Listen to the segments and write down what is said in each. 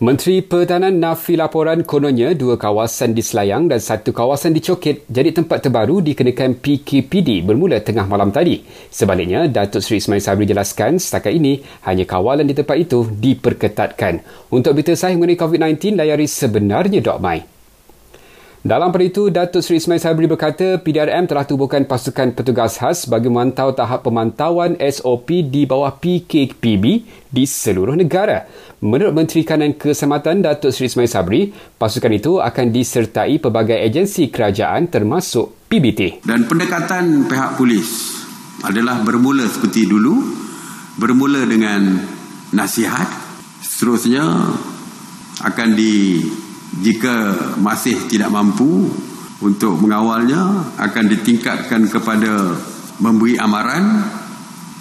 Menteri Pertahanan nafi laporan kononnya dua kawasan di Selayang dan satu kawasan di Cokit jadi tempat terbaru dikenakan PKPD bermula tengah malam tadi. Sebaliknya, Datuk Seri Ismail Sabri jelaskan setakat ini hanya kawalan di tempat itu diperketatkan. Untuk berita sahih mengenai COVID-19, layari sebenarnya.my. Dalam pada itu, Datuk Seri Ismail Sabri berkata PDRM telah tubuhkan pasukan petugas khas bagi memantau tahap pemantauan SOP di bawah PKPB di seluruh negara. Menurut Menteri Kanan Keselamatan Datuk Seri Ismail Sabri, pasukan itu akan disertai pelbagai agensi kerajaan termasuk PBT. Dan pendekatan pihak polis adalah bermula seperti dulu, bermula dengan nasihat, seterusnya akan di jika masih tidak mampu untuk mengawalnya akan ditingkatkan kepada memberi amaran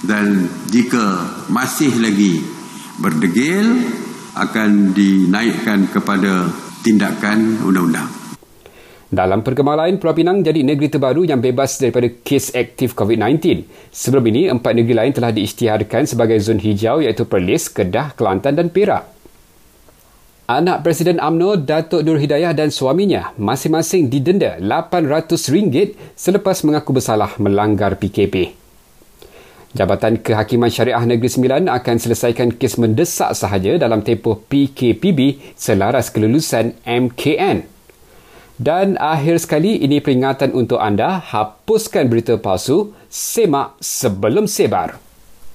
dan jika masih lagi berdegil akan dinaikkan kepada tindakan undang-undang. Dalam perkembangan lain, Pulau Pinang jadi negeri terbaru yang bebas daripada kes aktif COVID-19. Sebelum ini, empat negeri lain telah diisytiharkan sebagai zon hijau iaitu Perlis, Kedah, Kelantan dan Perak. Anak Presiden AMNO Datuk Nur Hidayah dan suaminya masing-masing didenda RM800 selepas mengaku bersalah melanggar PKP. Jabatan Kehakiman Syariah Negeri Sembilan akan selesaikan kes mendesak sahaja dalam tempoh PKPB selaras kelulusan MKN. Dan akhir sekali ini peringatan untuk anda hapuskan berita palsu, semak sebelum sebar.